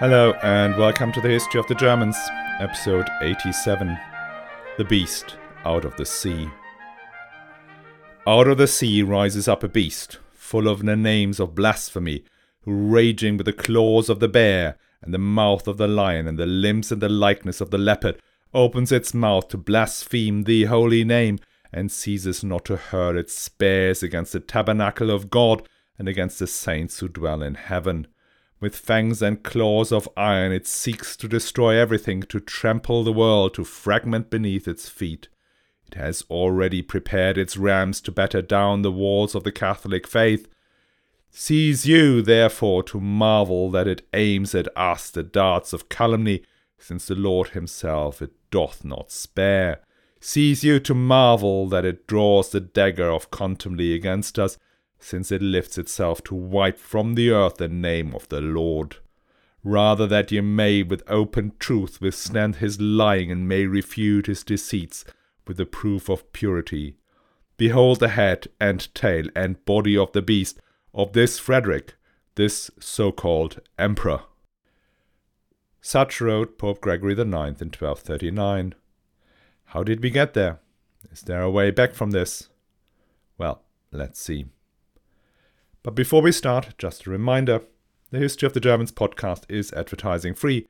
Hello, and welcome to the History of the Germans, episode 87 The Beast Out of the Sea. Out of the sea rises up a beast, full of the names of blasphemy, raging with the claws of the bear, and the mouth of the lion, and the limbs and the likeness of the leopard, opens its mouth to blaspheme the holy name, and ceases not to hurl its spears against the tabernacle of God, and against the saints who dwell in heaven with fangs and claws of iron, it seeks to destroy everything, to trample the world, to fragment beneath its feet. It has already prepared its rams to batter down the walls of the Catholic faith. Cease you, therefore, to marvel that it aims at us the darts of calumny, since the Lord himself it doth not spare. Cease you to marvel that it draws the dagger of contumely against us, since it lifts itself to wipe from the earth the name of the Lord. Rather that ye may with open truth withstand his lying and may refute his deceits with the proof of purity. Behold the head and tail and body of the beast of this Frederick, this so called emperor. Such wrote Pope Gregory IX in 1239. How did we get there? Is there a way back from this? Well, let's see. But before we start, just a reminder the History of the Germans podcast is advertising free,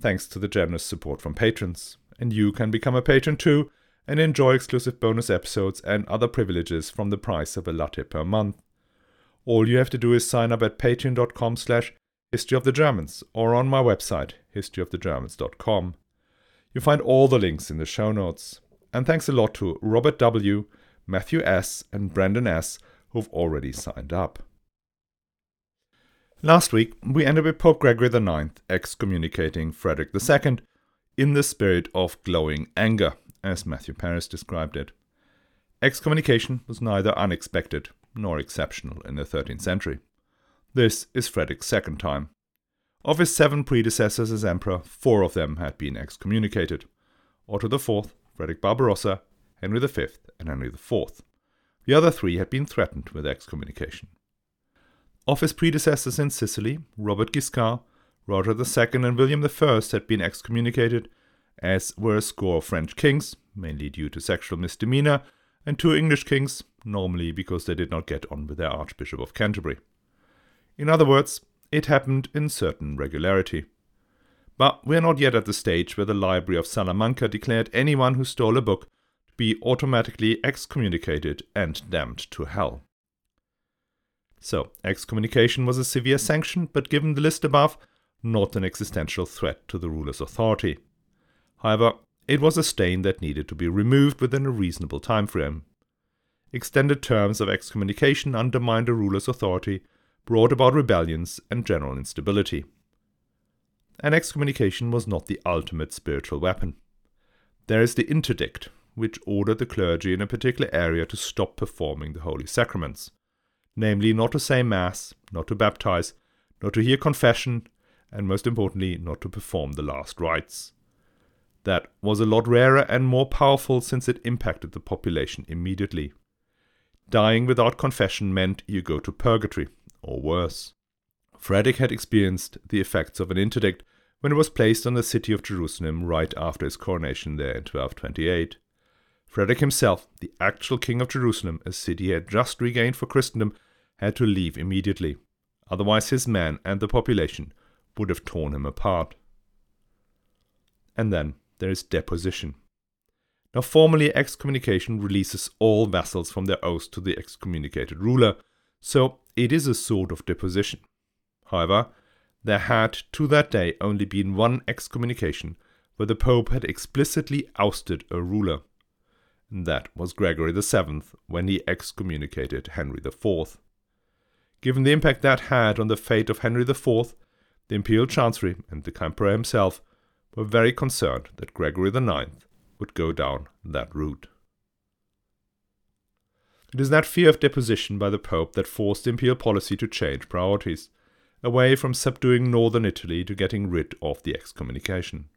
thanks to the generous support from patrons. And you can become a patron too and enjoy exclusive bonus episodes and other privileges from the price of a latte per month. All you have to do is sign up at patreon.com slash history of the Germans or on my website, historyofthegermans.com. You'll find all the links in the show notes. And thanks a lot to Robert W., Matthew S., and Brandon S., who've already signed up. Last week, we ended with Pope Gregory IX excommunicating Frederick II in the spirit of glowing anger, as Matthew Paris described it. Excommunication was neither unexpected nor exceptional in the 13th century. This is Frederick's second time. Of his seven predecessors as emperor, four of them had been excommunicated Otto IV, Frederick Barbarossa, Henry V, and Henry IV. The other three had been threatened with excommunication. Of his predecessors in Sicily, Robert Guiscard, Roger II, and William I had been excommunicated, as were a score of French kings, mainly due to sexual misdemeanor, and two English kings, normally because they did not get on with their Archbishop of Canterbury. In other words, it happened in certain regularity. But we are not yet at the stage where the Library of Salamanca declared anyone who stole a book to be automatically excommunicated and damned to hell. So, excommunication was a severe sanction, but given the list above, not an existential threat to the ruler's authority. However, it was a stain that needed to be removed within a reasonable time frame. Extended terms of excommunication undermined a ruler's authority, brought about rebellions and general instability. And excommunication was not the ultimate spiritual weapon. There is the interdict, which ordered the clergy in a particular area to stop performing the holy sacraments namely, not to say Mass, not to baptize, not to hear confession, and most importantly, not to perform the last rites. That was a lot rarer and more powerful since it impacted the population immediately. Dying without confession meant you go to purgatory, or worse. Frederick had experienced the effects of an interdict when it was placed on the city of Jerusalem right after his coronation there in 1228. Frederick himself, the actual king of Jerusalem, a city he had just regained for Christendom, had to leave immediately. Otherwise, his men and the population would have torn him apart. And then there is deposition. Now, formally, excommunication releases all vassals from their oaths to the excommunicated ruler, so it is a sort of deposition. However, there had to that day only been one excommunication where the Pope had explicitly ousted a ruler. And that was Gregory VII when he excommunicated Henry IV. Given the impact that had on the fate of Henry IV, the imperial chancery and the emperor himself were very concerned that Gregory IX would go down that route. It is that fear of deposition by the Pope that forced imperial policy to change priorities, away from subduing northern Italy to getting rid of the excommunication.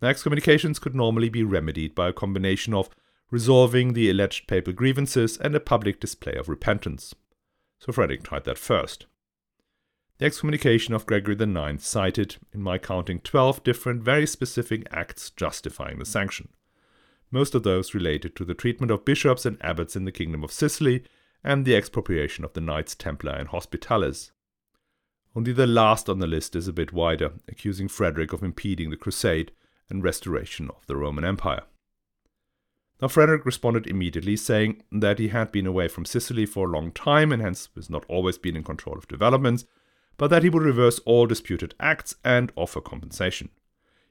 The excommunications could normally be remedied by a combination of resolving the alleged papal grievances and a public display of repentance so Frederick tried that first. The excommunication of Gregory IX cited, in my counting, 12 different, very specific acts justifying the sanction. Most of those related to the treatment of bishops and abbots in the Kingdom of Sicily and the expropriation of the Knights Templar and Hospitallers. Only the last on the list is a bit wider, accusing Frederick of impeding the crusade and restoration of the Roman Empire. Now, Frederick responded immediately, saying that he had been away from Sicily for a long time and hence was not always been in control of developments, but that he would reverse all disputed acts and offer compensation.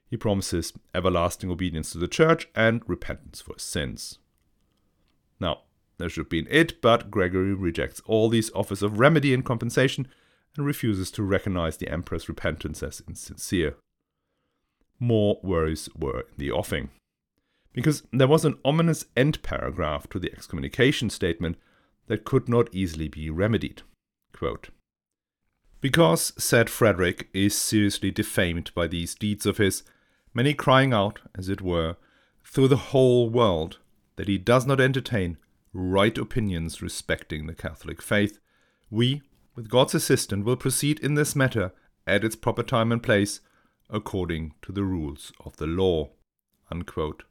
He promises everlasting obedience to the church and repentance for his sins. Now, there should have been it, but Gregory rejects all these offers of remedy and compensation and refuses to recognize the emperor's repentance as insincere. More worries were in the offing. Because there was an ominous end paragraph to the excommunication statement that could not easily be remedied. Quote, because, said Frederick, is seriously defamed by these deeds of his, many crying out, as it were, through the whole world, that he does not entertain right opinions respecting the Catholic faith, we, with God's assistance, will proceed in this matter at its proper time and place, according to the rules of the law. Unquote.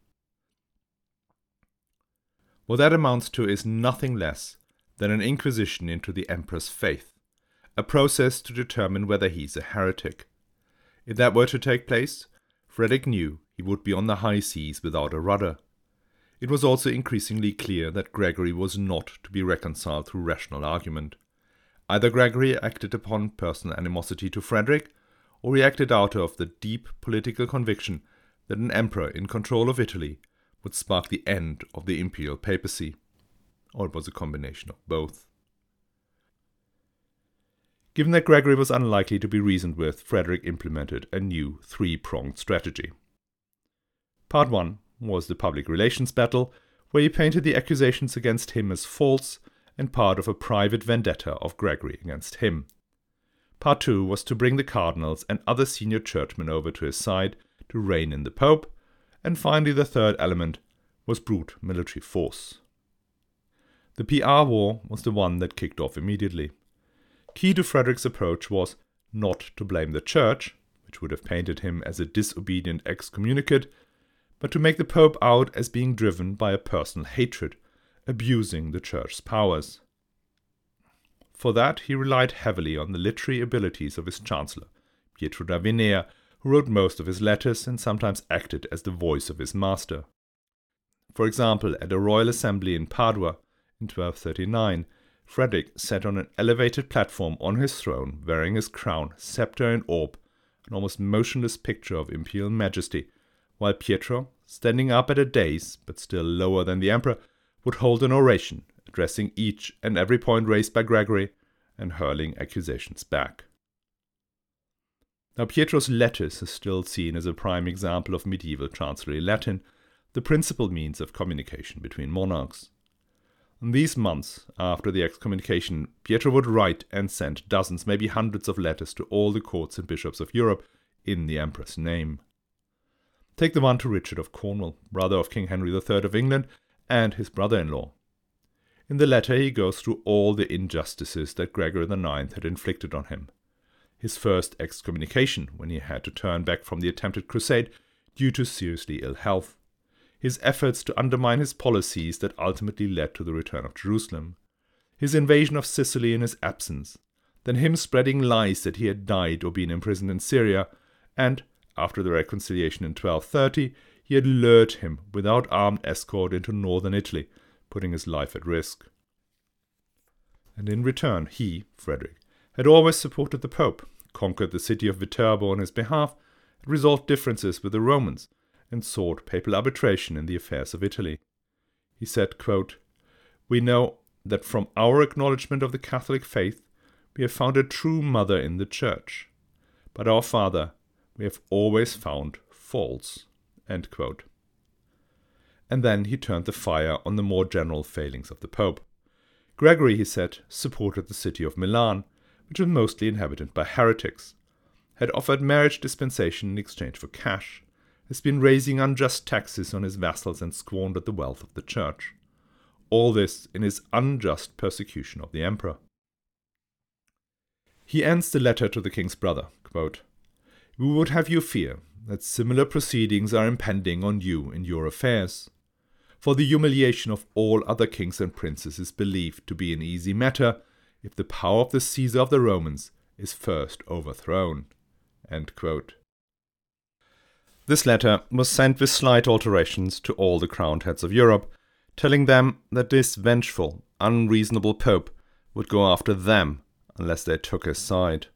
What that amounts to is nothing less than an inquisition into the emperor's faith, a process to determine whether he's a heretic. If that were to take place, Frederick knew he would be on the high seas without a rudder. It was also increasingly clear that Gregory was not to be reconciled through rational argument. Either Gregory acted upon personal animosity to Frederick, or he acted out of the deep political conviction that an emperor in control of Italy would spark the end of the imperial papacy. Or it was a combination of both. Given that Gregory was unlikely to be reasoned with, Frederick implemented a new three pronged strategy. Part 1 was the public relations battle, where he painted the accusations against him as false and part of a private vendetta of Gregory against him. Part 2 was to bring the cardinals and other senior churchmen over to his side to rein in the Pope, and finally the third element was brute military force. The PR war was the one that kicked off immediately. Key to Frederick's approach was not to blame the Church, which would have painted him as a disobedient excommunicate, but to make the Pope out as being driven by a personal hatred, abusing the Church's powers. For that, he relied heavily on the literary abilities of his Chancellor, Pietro da Vinea, who wrote most of his letters and sometimes acted as the voice of his master. For example, at a royal assembly in Padua in 1239, Frederick sat on an elevated platform on his throne, wearing his crown, scepter, and orb, an almost motionless picture of imperial majesty, while Pietro, standing up at a dais, but still lower than the emperor, would hold an oration, addressing each and every point raised by Gregory and hurling accusations back. Now, Pietro's letters are still seen as a prime example of medieval chancellery Latin, the principal means of communication between monarchs. In these months after the excommunication, Pietro would write and send dozens, maybe hundreds of letters to all the courts and bishops of Europe in the emperor's name. Take the one to Richard of Cornwall, brother of King Henry III of England, and his brother in law. In the letter, he goes through all the injustices that Gregory IX had inflicted on him. His first excommunication, when he had to turn back from the attempted crusade due to seriously ill health. His efforts to undermine his policies that ultimately led to the return of Jerusalem. His invasion of Sicily in his absence. Then him spreading lies that he had died or been imprisoned in Syria. And after the reconciliation in 1230, he had lured him without armed escort into northern Italy, putting his life at risk. And in return, he, Frederick, had always supported the Pope, conquered the city of Viterbo on his behalf, had resolved differences with the Romans, and sought papal arbitration in the affairs of Italy. He said, quote, We know that from our acknowledgement of the Catholic faith, we have found a true mother in the Church. But our Father, we have always found faults. And then he turned the fire on the more general failings of the Pope. Gregory, he said, supported the city of Milan, which was mostly inhabited by heretics, had offered marriage dispensation in exchange for cash, has been raising unjust taxes on his vassals and squandered the wealth of the church. All this in his unjust persecution of the emperor. He ends the letter to the king's brother quote, We would have you fear that similar proceedings are impending on you in your affairs. For the humiliation of all other kings and princes is believed to be an easy matter if the power of the Caesar of the Romans is first overthrown. This letter was sent with slight alterations to all the crowned heads of Europe, telling them that this vengeful, unreasonable Pope would go after them unless they took his side.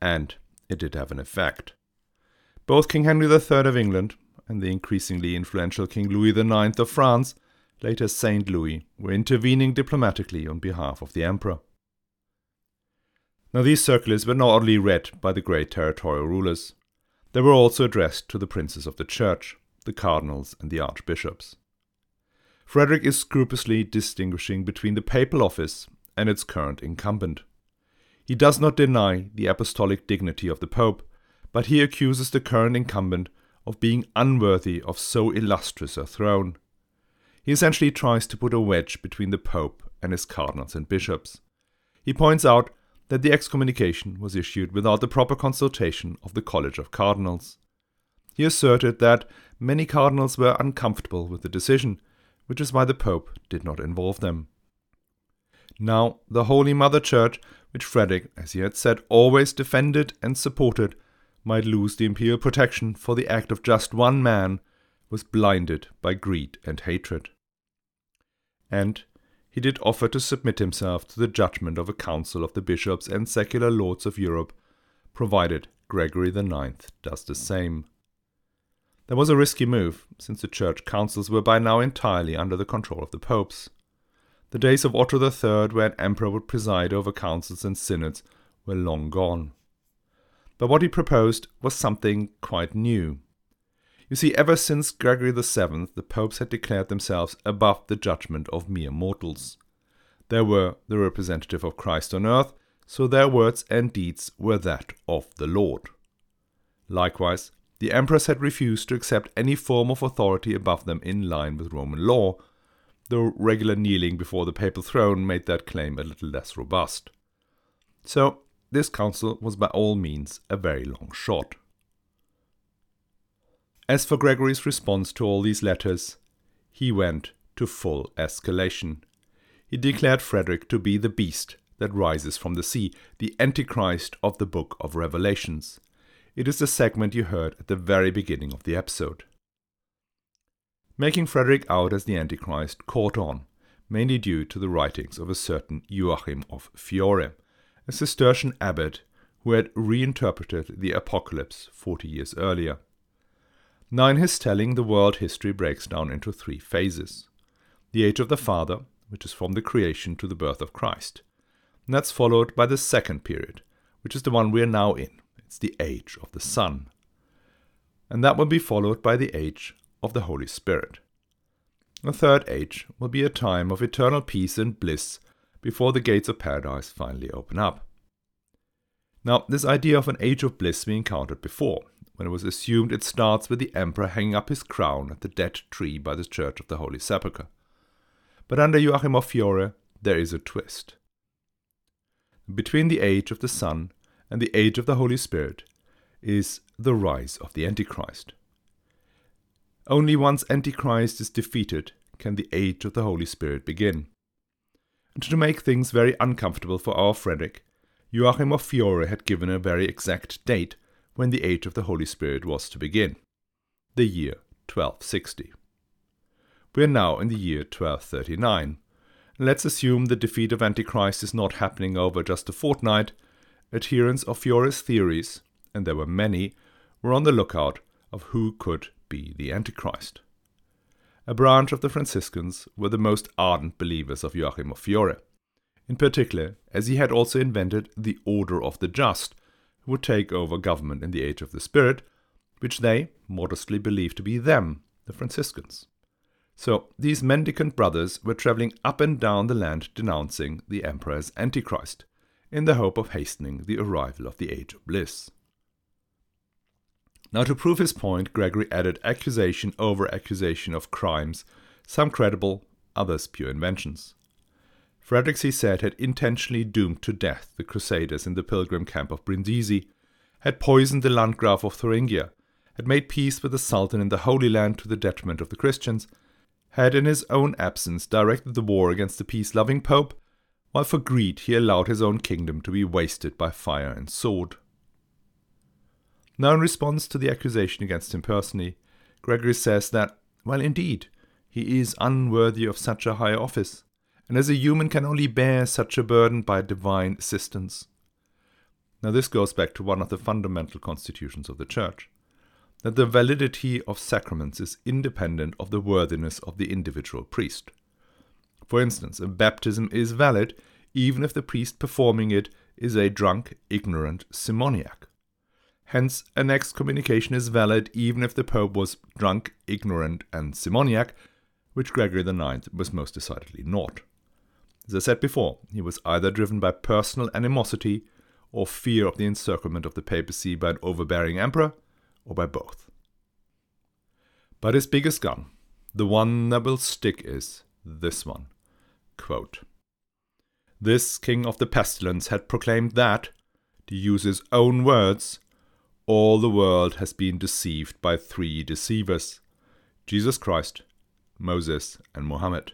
And it did have an effect. Both King Henry III of England and the increasingly influential King Louis IX of France, later Saint Louis, were intervening diplomatically on behalf of the Emperor. Now, these circulars were not only read by the great territorial rulers, they were also addressed to the princes of the Church, the cardinals, and the archbishops. Frederick is scrupulously distinguishing between the papal office and its current incumbent. He does not deny the apostolic dignity of the Pope, but he accuses the current incumbent of being unworthy of so illustrious a throne. He essentially tries to put a wedge between the Pope and his cardinals and bishops. He points out that the excommunication was issued without the proper consultation of the College of Cardinals. He asserted that many cardinals were uncomfortable with the decision, which is why the Pope did not involve them. Now, the Holy Mother Church, which Frederick, as he had said, always defended and supported, might lose the imperial protection for the act of just one man, was blinded by greed and hatred. And he did offer to submit himself to the judgment of a council of the bishops and secular lords of Europe, provided Gregory IX does the same. That was a risky move, since the church councils were by now entirely under the control of the popes. The days of Otto III, where an emperor would preside over councils and synods, were long gone. But what he proposed was something quite new. You see, ever since Gregory VII, the popes had declared themselves above the judgment of mere mortals. They were the representative of Christ on earth, so their words and deeds were that of the Lord. Likewise, the emperors had refused to accept any form of authority above them in line with Roman law, though regular kneeling before the papal throne made that claim a little less robust. So, this council was by all means a very long shot. As for Gregory's response to all these letters, he went to full escalation. He declared Frederick to be the beast that rises from the sea, the Antichrist of the book of Revelations. It is the segment you heard at the very beginning of the episode. Making Frederick out as the Antichrist caught on, mainly due to the writings of a certain Joachim of Fiore, a Cistercian abbot who had reinterpreted the Apocalypse forty years earlier. Now, in his telling, the world history breaks down into three phases the age of the Father, which is from the creation to the birth of Christ. And that's followed by the second period, which is the one we are now in. It's the age of the Son. And that will be followed by the age of the Holy Spirit. The third age will be a time of eternal peace and bliss before the gates of paradise finally open up. Now, this idea of an age of bliss we encountered before when it was assumed it starts with the emperor hanging up his crown at the dead tree by the Church of the Holy Sepulchre. But under Joachim of Fiore, there is a twist. Between the age of the Son and the age of the Holy Spirit is the rise of the Antichrist. Only once Antichrist is defeated can the age of the Holy Spirit begin. And to make things very uncomfortable for our Frederick, Joachim of Fiore had given a very exact date when the age of the Holy Spirit was to begin, the year 1260. We are now in the year 1239. Let's assume the defeat of Antichrist is not happening over just a fortnight. Adherents of Fiore's theories, and there were many, were on the lookout of who could be the Antichrist. A branch of the Franciscans were the most ardent believers of Joachim of Fiore, in particular as he had also invented the Order of the Just, would take over government in the age of the Spirit, which they modestly believed to be them, the Franciscans. So these mendicant brothers were traveling up and down the land denouncing the emperor as Antichrist, in the hope of hastening the arrival of the age of bliss. Now, to prove his point, Gregory added accusation over accusation of crimes, some credible, others pure inventions. Frederick, he said, had intentionally doomed to death the Crusaders in the pilgrim camp of Brindisi, had poisoned the Landgraf of Thuringia, had made peace with the Sultan in the Holy Land to the detriment of the Christians, had in his own absence directed the war against the peace loving Pope, while for greed he allowed his own kingdom to be wasted by fire and sword. Now, in response to the accusation against him personally, Gregory says that, well, indeed, he is unworthy of such a high office, and as a human can only bear such a burden by divine assistance. Now, this goes back to one of the fundamental constitutions of the Church that the validity of sacraments is independent of the worthiness of the individual priest. For instance, a baptism is valid even if the priest performing it is a drunk, ignorant simoniac. Hence, an excommunication is valid even if the Pope was drunk, ignorant, and simoniac, which Gregory IX was most decidedly not. As I said before, he was either driven by personal animosity or fear of the encirclement of the papacy by an overbearing emperor, or by both. But his biggest gun, the one that will stick, is this one. Quote, this king of the pestilence had proclaimed that, to use his own words, all the world has been deceived by three deceivers Jesus Christ, Moses, and Mohammed,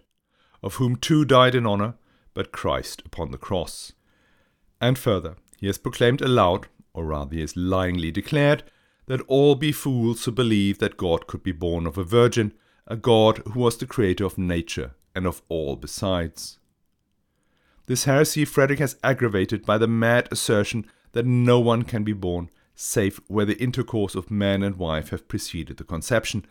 of whom two died in honor, but Christ upon the cross. And further, he has proclaimed aloud, or rather he has lyingly declared, that all be fools who believe that God could be born of a virgin, a God who was the creator of nature and of all besides. This heresy Frederick has aggravated by the mad assertion that no one can be born save where the intercourse of man and wife have preceded the conception,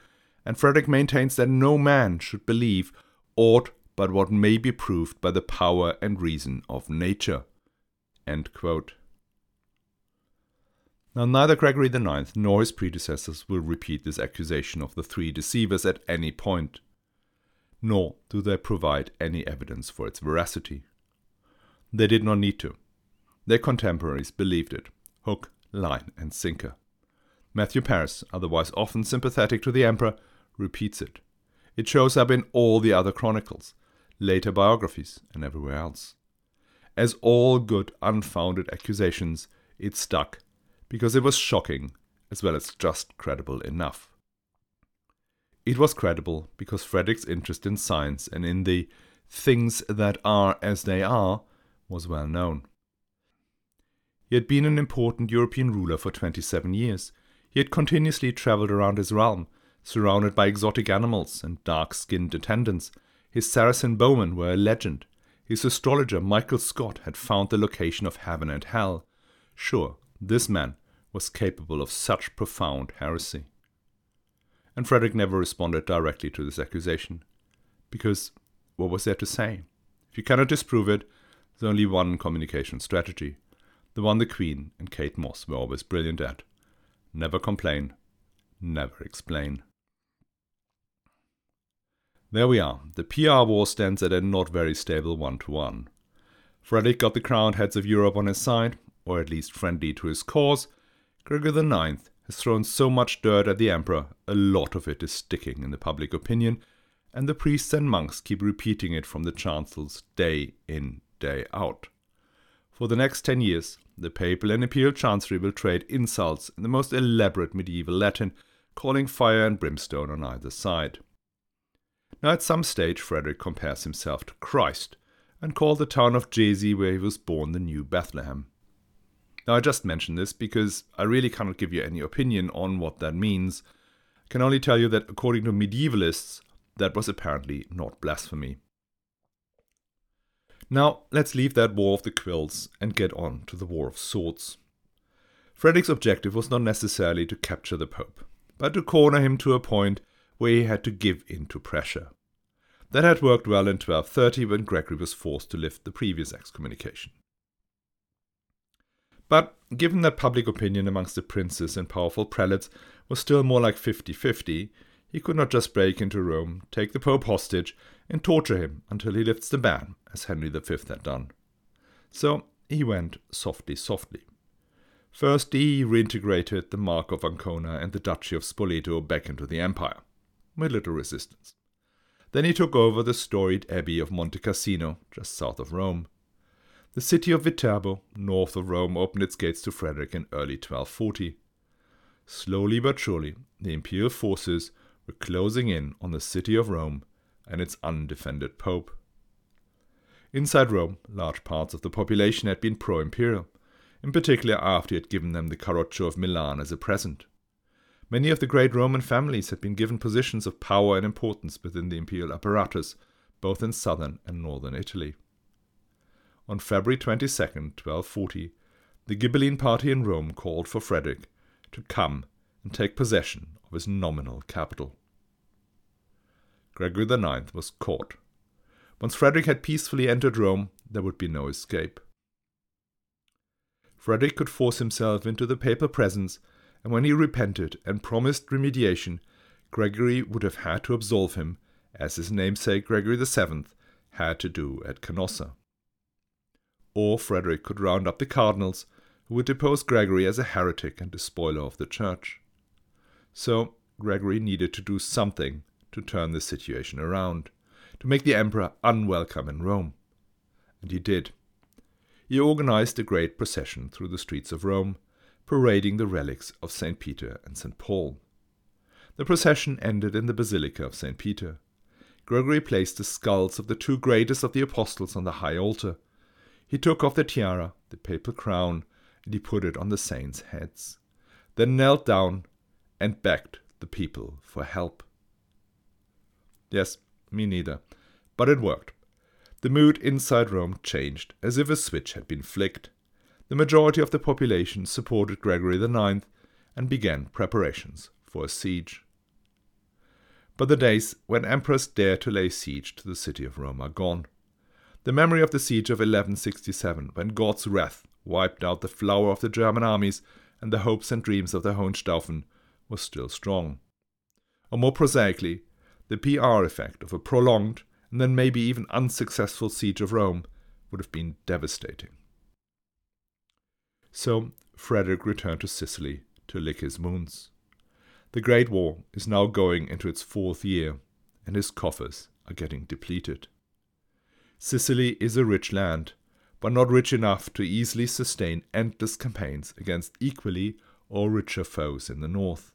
and Frederick maintains that no man should believe aught but what may be proved by the power and reason of nature. Now, neither Gregory IX nor his predecessors will repeat this accusation of the three deceivers at any point, nor do they provide any evidence for its veracity. They did not need to. Their contemporaries believed it, hook, line, and sinker. Matthew Paris, otherwise often sympathetic to the emperor, repeats it. It shows up in all the other chronicles, later biographies, and everywhere else. As all good unfounded accusations, it stuck because it was shocking as well as just credible enough. It was credible because Frederick's interest in science and in the things that are as they are was well known. He had been an important European ruler for 27 years. He had continuously travelled around his realm, surrounded by exotic animals and dark skinned attendants. His Saracen bowmen were a legend. His astrologer, Michael Scott, had found the location of heaven and hell. Sure, this man was capable of such profound heresy. And Frederick never responded directly to this accusation, because what was there to say? If you cannot disprove it, there's only one communication strategy, the one the Queen and Kate Moss were always brilliant at never complain, never explain. There we are. The PR war stands at a not very stable one to one. Frederick got the crowned heads of Europe on his side, or at least friendly to his cause, Gregory IX has thrown so much dirt at the emperor, a lot of it is sticking in the public opinion, and the priests and monks keep repeating it from the chancels day in, day out. For the next ten years, the papal and imperial chancery will trade insults in the most elaborate medieval Latin, calling fire and brimstone on either side. Now, at some stage, Frederick compares himself to Christ and called the town of Jesi, where he was born, the new Bethlehem. Now, I just mention this because I really cannot give you any opinion on what that means. I can only tell you that according to medievalists, that was apparently not blasphemy. Now, let's leave that war of the quills and get on to the war of swords. Frederick's objective was not necessarily to capture the Pope, but to corner him to a point where he had to give in to pressure. That had worked well in 1230 when Gregory was forced to lift the previous excommunication. But given that public opinion amongst the princes and powerful prelates was still more like 50 50, he could not just break into Rome, take the Pope hostage, and torture him until he lifts the ban, as Henry V had done. So he went softly, softly. First, he reintegrated the Mark of Ancona and the Duchy of Spoleto back into the empire, with little resistance. Then he took over the storied abbey of Monte Cassino, just south of Rome. The city of Viterbo, north of Rome, opened its gates to Frederick in early 1240. Slowly but surely, the imperial forces were closing in on the city of Rome and its undefended pope. Inside Rome, large parts of the population had been pro imperial, in particular after he had given them the Carroccio of Milan as a present. Many of the great Roman families had been given positions of power and importance within the imperial apparatus, both in southern and northern Italy. On February 22, 1240, the Ghibelline party in Rome called for Frederick to come and take possession of his nominal capital. Gregory IX was caught. Once Frederick had peacefully entered Rome, there would be no escape. Frederick could force himself into the papal presence, and when he repented and promised remediation, Gregory would have had to absolve him, as his namesake Gregory VII had to do at Canossa. Or Frederick could round up the cardinals who would depose Gregory as a heretic and despoiler of the church. So Gregory needed to do something to turn the situation around, to make the emperor unwelcome in Rome. And he did. He organized a great procession through the streets of Rome, parading the relics of St. Peter and St. Paul. The procession ended in the Basilica of St. Peter. Gregory placed the skulls of the two greatest of the apostles on the high altar. He took off the tiara, the papal crown, and he put it on the saints' heads, then knelt down and begged the people for help. Yes, me neither. But it worked. The mood inside Rome changed, as if a switch had been flicked. The majority of the population supported Gregory IX and began preparations for a siege. But the days when emperors dared to lay siege to the city of Rome are gone. The memory of the siege of 1167, when God's wrath wiped out the flower of the German armies and the hopes and dreams of the Hohenstaufen, was still strong. Or more prosaically, the PR effect of a prolonged and then maybe even unsuccessful siege of Rome would have been devastating. So Frederick returned to Sicily to lick his wounds. The Great War is now going into its fourth year, and his coffers are getting depleted. Sicily is a rich land, but not rich enough to easily sustain endless campaigns against equally or richer foes in the north.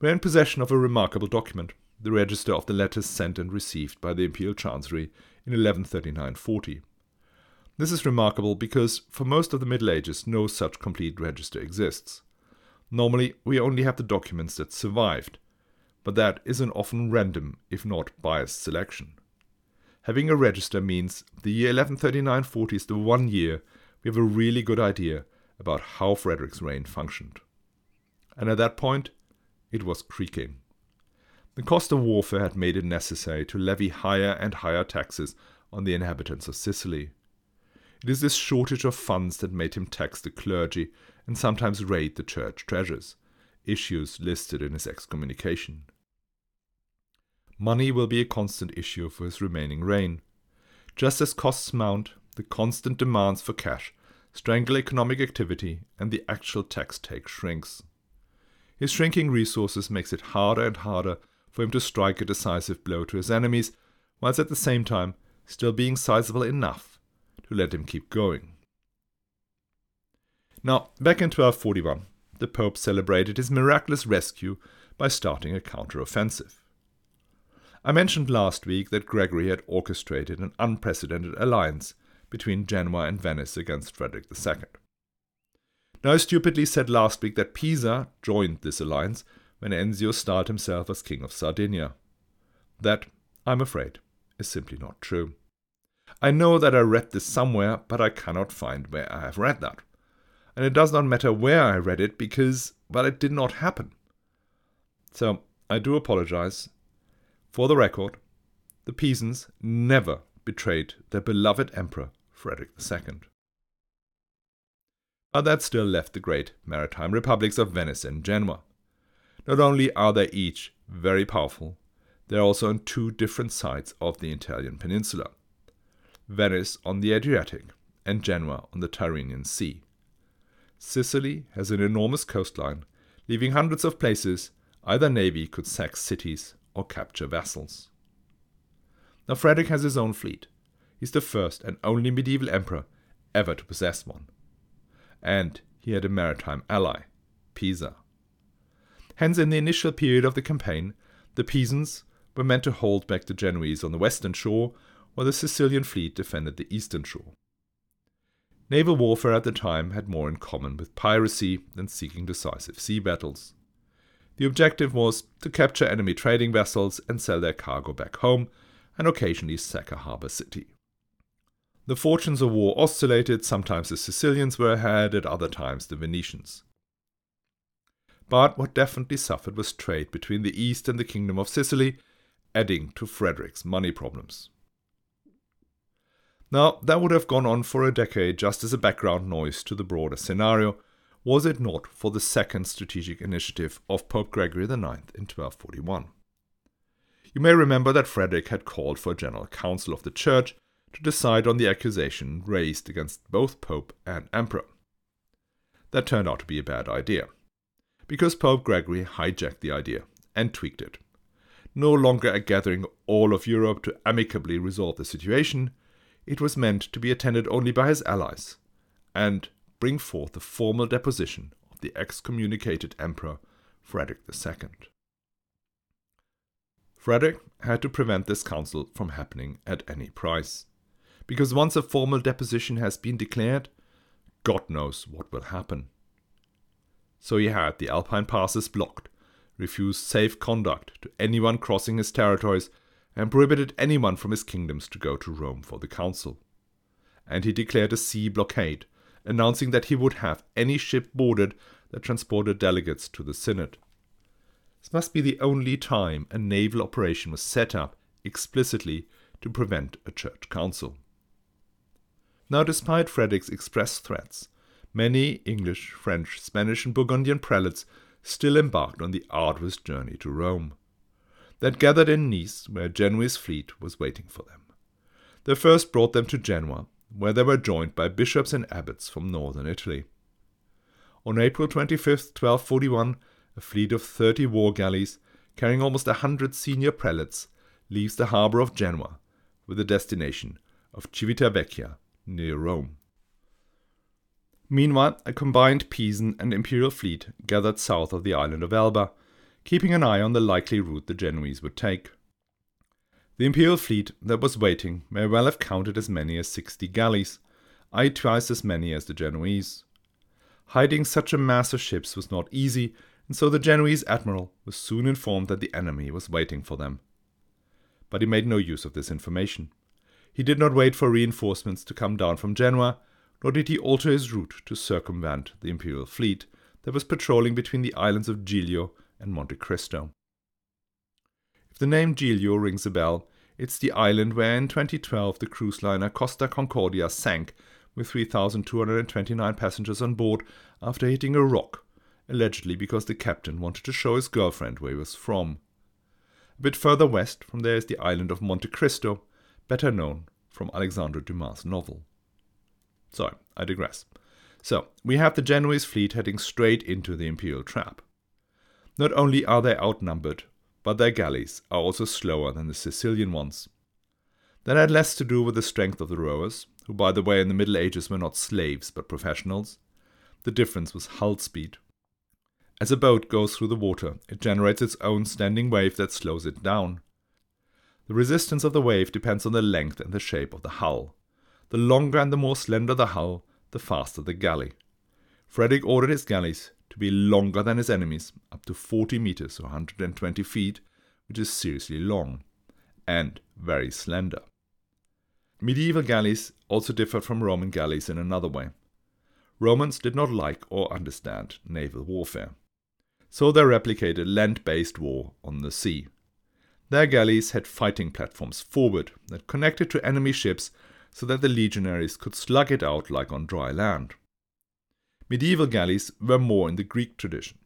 We are in possession of a remarkable document, the register of the letters sent and received by the imperial chancery in 1139-40. This is remarkable because for most of the Middle Ages no such complete register exists. Normally, we only have the documents that survived, but that is an often random, if not biased, selection. Having a register means the year 1139-40 is the one year we have a really good idea about how Frederick's reign functioned. And at that point, it was creaking. The cost of warfare had made it necessary to levy higher and higher taxes on the inhabitants of Sicily. It is this shortage of funds that made him tax the clergy and sometimes raid the church treasures, issues listed in his excommunication. Money will be a constant issue for his remaining reign. Just as costs mount, the constant demands for cash strangle economic activity and the actual tax take shrinks. His shrinking resources makes it harder and harder for him to strike a decisive blow to his enemies, whilst at the same time still being sizable enough to let him keep going. Now, back in 1241, the Pope celebrated his miraculous rescue by starting a counter-offensive. I mentioned last week that Gregory had orchestrated an unprecedented alliance between Genoa and Venice against Frederick II. Now, I stupidly said last week that Pisa joined this alliance when Enzio styled himself as King of Sardinia. That, I'm afraid, is simply not true. I know that I read this somewhere, but I cannot find where I have read that. And it does not matter where I read it because, well, it did not happen. So, I do apologize for the record, the Pisans never betrayed their beloved emperor Frederick II. But that still left the great maritime republics of Venice and Genoa. Not only are they each very powerful, they are also on two different sides of the Italian peninsula. Venice on the Adriatic and Genoa on the Tyrrhenian Sea. Sicily has an enormous coastline, leaving hundreds of places either navy could sack cities or capture vessels. Now, Frederick has his own fleet. He's the first and only medieval emperor ever to possess one. And he had a maritime ally, Pisa. Hence, in the initial period of the campaign, the Pisans were meant to hold back the Genoese on the western shore, while the Sicilian fleet defended the eastern shore. Naval warfare at the time had more in common with piracy than seeking decisive sea battles. The objective was to capture enemy trading vessels and sell their cargo back home, and occasionally sack a harbor city. The fortunes of war oscillated, sometimes the Sicilians were ahead, at other times the Venetians. But what definitely suffered was trade between the East and the Kingdom of Sicily, adding to Frederick's money problems. Now, that would have gone on for a decade just as a background noise to the broader scenario, was it not for the second strategic initiative of Pope Gregory IX in 1241. You may remember that Frederick had called for a general council of the Church to decide on the accusation raised against both Pope and Emperor. That turned out to be a bad idea, because Pope Gregory hijacked the idea and tweaked it. No longer a gathering all of Europe to amicably resolve the situation, it was meant to be attended only by his allies, and bring forth the formal deposition of the excommunicated Emperor Frederick II. Frederick had to prevent this council from happening at any price, because once a formal deposition has been declared, God knows what will happen. So he had the Alpine passes blocked, refused safe conduct to anyone crossing his territories, and prohibited anyone from his kingdoms to go to Rome for the council. And he declared a sea blockade announcing that he would have any ship boarded that transported delegates to the Synod. This must be the only time a naval operation was set up explicitly to prevent a church council. Now, despite Frederick's express threats, many English, French, Spanish, and Burgundian prelates still embarked on the arduous journey to Rome. Had gathered in Nice, where Genoese fleet was waiting for them. The first brought them to Genoa, where they were joined by bishops and abbots from northern Italy. On April 25, 1241, a fleet of 30 war galleys, carrying almost a hundred senior prelates, leaves the harbour of Genoa with the destination of Civitavecchia near Rome. Meanwhile, a combined Pisan and imperial fleet gathered south of the island of Elba, keeping an eye on the likely route the Genoese would take. The imperial fleet that was waiting may well have counted as many as sixty galleys, i.e., twice as many as the Genoese. Hiding such a mass of ships was not easy, and so the Genoese admiral was soon informed that the enemy was waiting for them. But he made no use of this information. He did not wait for reinforcements to come down from Genoa, nor did he alter his route to circumvent the imperial fleet that was patrolling between the islands of Giglio and Monte Cristo. If the name Giglio rings a bell, it's the island where in 2012 the cruise liner Costa Concordia sank with 3,229 passengers on board after hitting a rock, allegedly because the captain wanted to show his girlfriend where he was from. A bit further west from there is the island of Monte Cristo, better known from Alexandre Dumas' novel. Sorry, I digress. So, we have the Genoese fleet heading straight into the Imperial trap. Not only are they outnumbered, but their galleys are also slower than the Sicilian ones. That had less to do with the strength of the rowers, who, by the way, in the Middle Ages were not slaves but professionals. The difference was hull speed. As a boat goes through the water, it generates its own standing wave that slows it down. The resistance of the wave depends on the length and the shape of the hull. The longer and the more slender the hull, the faster the galley. Frederick ordered his galleys to be longer than his enemies, up to 40 meters or 120 feet, which is seriously long, and very slender. Medieval galleys also differed from Roman galleys in another way. Romans did not like or understand naval warfare, so they replicated land based war on the sea. Their galleys had fighting platforms forward that connected to enemy ships so that the legionaries could slug it out like on dry land. Medieval galleys were more in the Greek tradition.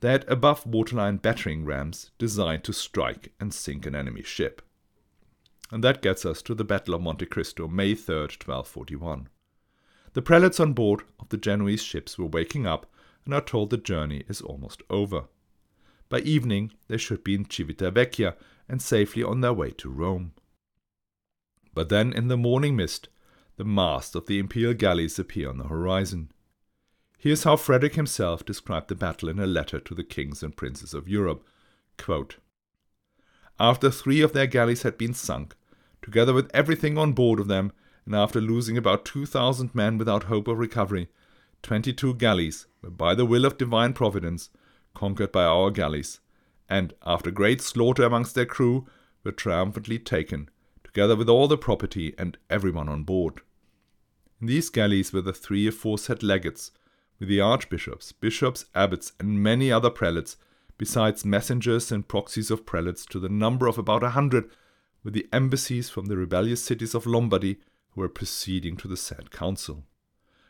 They had above waterline battering rams designed to strike and sink an enemy ship. And that gets us to the Battle of Monte Cristo, May 3, 1241. The prelates on board of the Genoese ships were waking up and are told the journey is almost over. By evening, they should be in Civitavecchia and safely on their way to Rome. But then, in the morning mist, the masts of the imperial galleys appear on the horizon. Here's how Frederick himself described the battle in a letter to the kings and princes of Europe. Quote, after three of their galleys had been sunk, together with everything on board of them, and after losing about 2,000 men without hope of recovery, 22 galleys were by the will of divine providence conquered by our galleys, and after great slaughter amongst their crew, were triumphantly taken, together with all the property and everyone on board. In these galleys were the three aforesaid legates, with the archbishops, bishops, abbots, and many other prelates besides messengers and proxies of prelates to the number of about a hundred, with the embassies from the rebellious cities of Lombardy who were proceeding to the said council.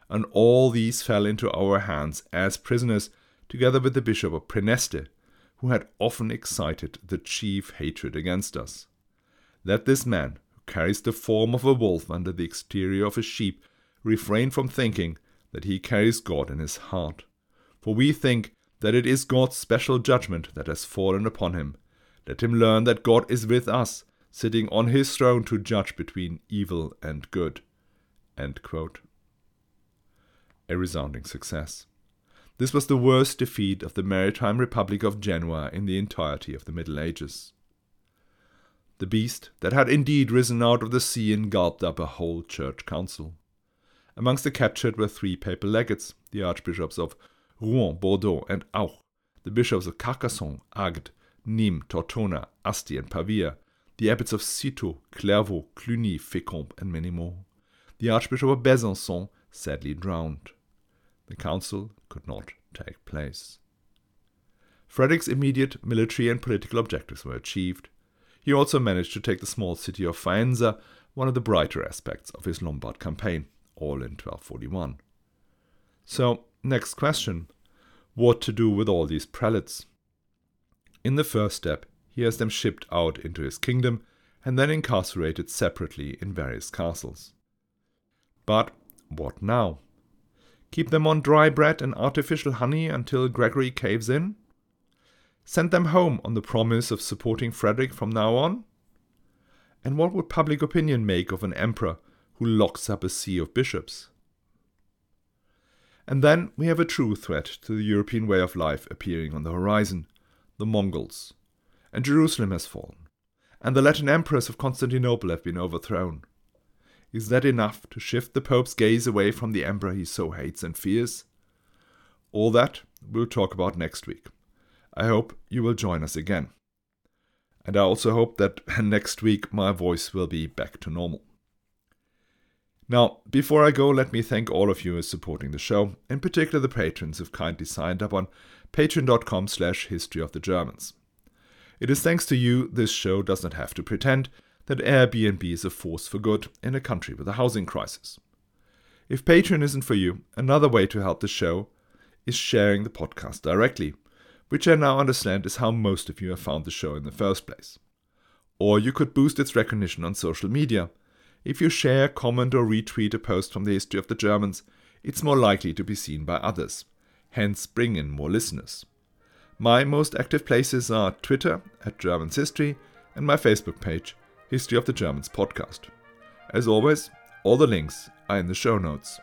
And all these fell into our hands as prisoners, together with the bishop of Praeneste, who had often excited the chief hatred against us. Let this man, who carries the form of a wolf under the exterior of a sheep, refrain from thinking that he carries God in his heart. For we think that it is God's special judgment that has fallen upon him. Let him learn that God is with us, sitting on his throne to judge between evil and good. A resounding success. This was the worst defeat of the maritime Republic of Genoa in the entirety of the Middle Ages. The beast that had indeed risen out of the sea and gulped up a whole church council. Amongst the captured were three papal legates, the archbishops of Rouen, Bordeaux, and Auch, the bishops of Carcassonne, Agde, Nîmes, Tortona, Asti, and Pavia, the abbots of Citeaux, Clairvaux, Cluny, Fécamp, and many more. The Archbishop of Besançon sadly drowned. The council could not take place. Frederick's immediate military and political objectives were achieved. He also managed to take the small city of Faenza, one of the brighter aspects of his Lombard campaign, all in 1241. So, Next question What to do with all these prelates? In the first step, he has them shipped out into his kingdom and then incarcerated separately in various castles. But what now? Keep them on dry bread and artificial honey until Gregory caves in? Send them home on the promise of supporting Frederick from now on? And what would public opinion make of an emperor who locks up a see of bishops? And then we have a true threat to the European way of life appearing on the horizon the Mongols. And Jerusalem has fallen. And the Latin emperors of Constantinople have been overthrown. Is that enough to shift the Pope's gaze away from the emperor he so hates and fears? All that we'll talk about next week. I hope you will join us again. And I also hope that next week my voice will be back to normal. Now, before I go, let me thank all of you are supporting the show, in particular the patrons who've kindly signed up on patreon.com slash history of the Germans. It is thanks to you this show does not have to pretend that Airbnb is a force for good in a country with a housing crisis. If Patreon isn't for you, another way to help the show is sharing the podcast directly, which I now understand is how most of you have found the show in the first place. Or you could boost its recognition on social media – if you share, comment, or retweet a post from the history of the Germans, it's more likely to be seen by others, hence bring in more listeners. My most active places are Twitter at Germans History and my Facebook page, History of the Germans Podcast. As always, all the links are in the show notes.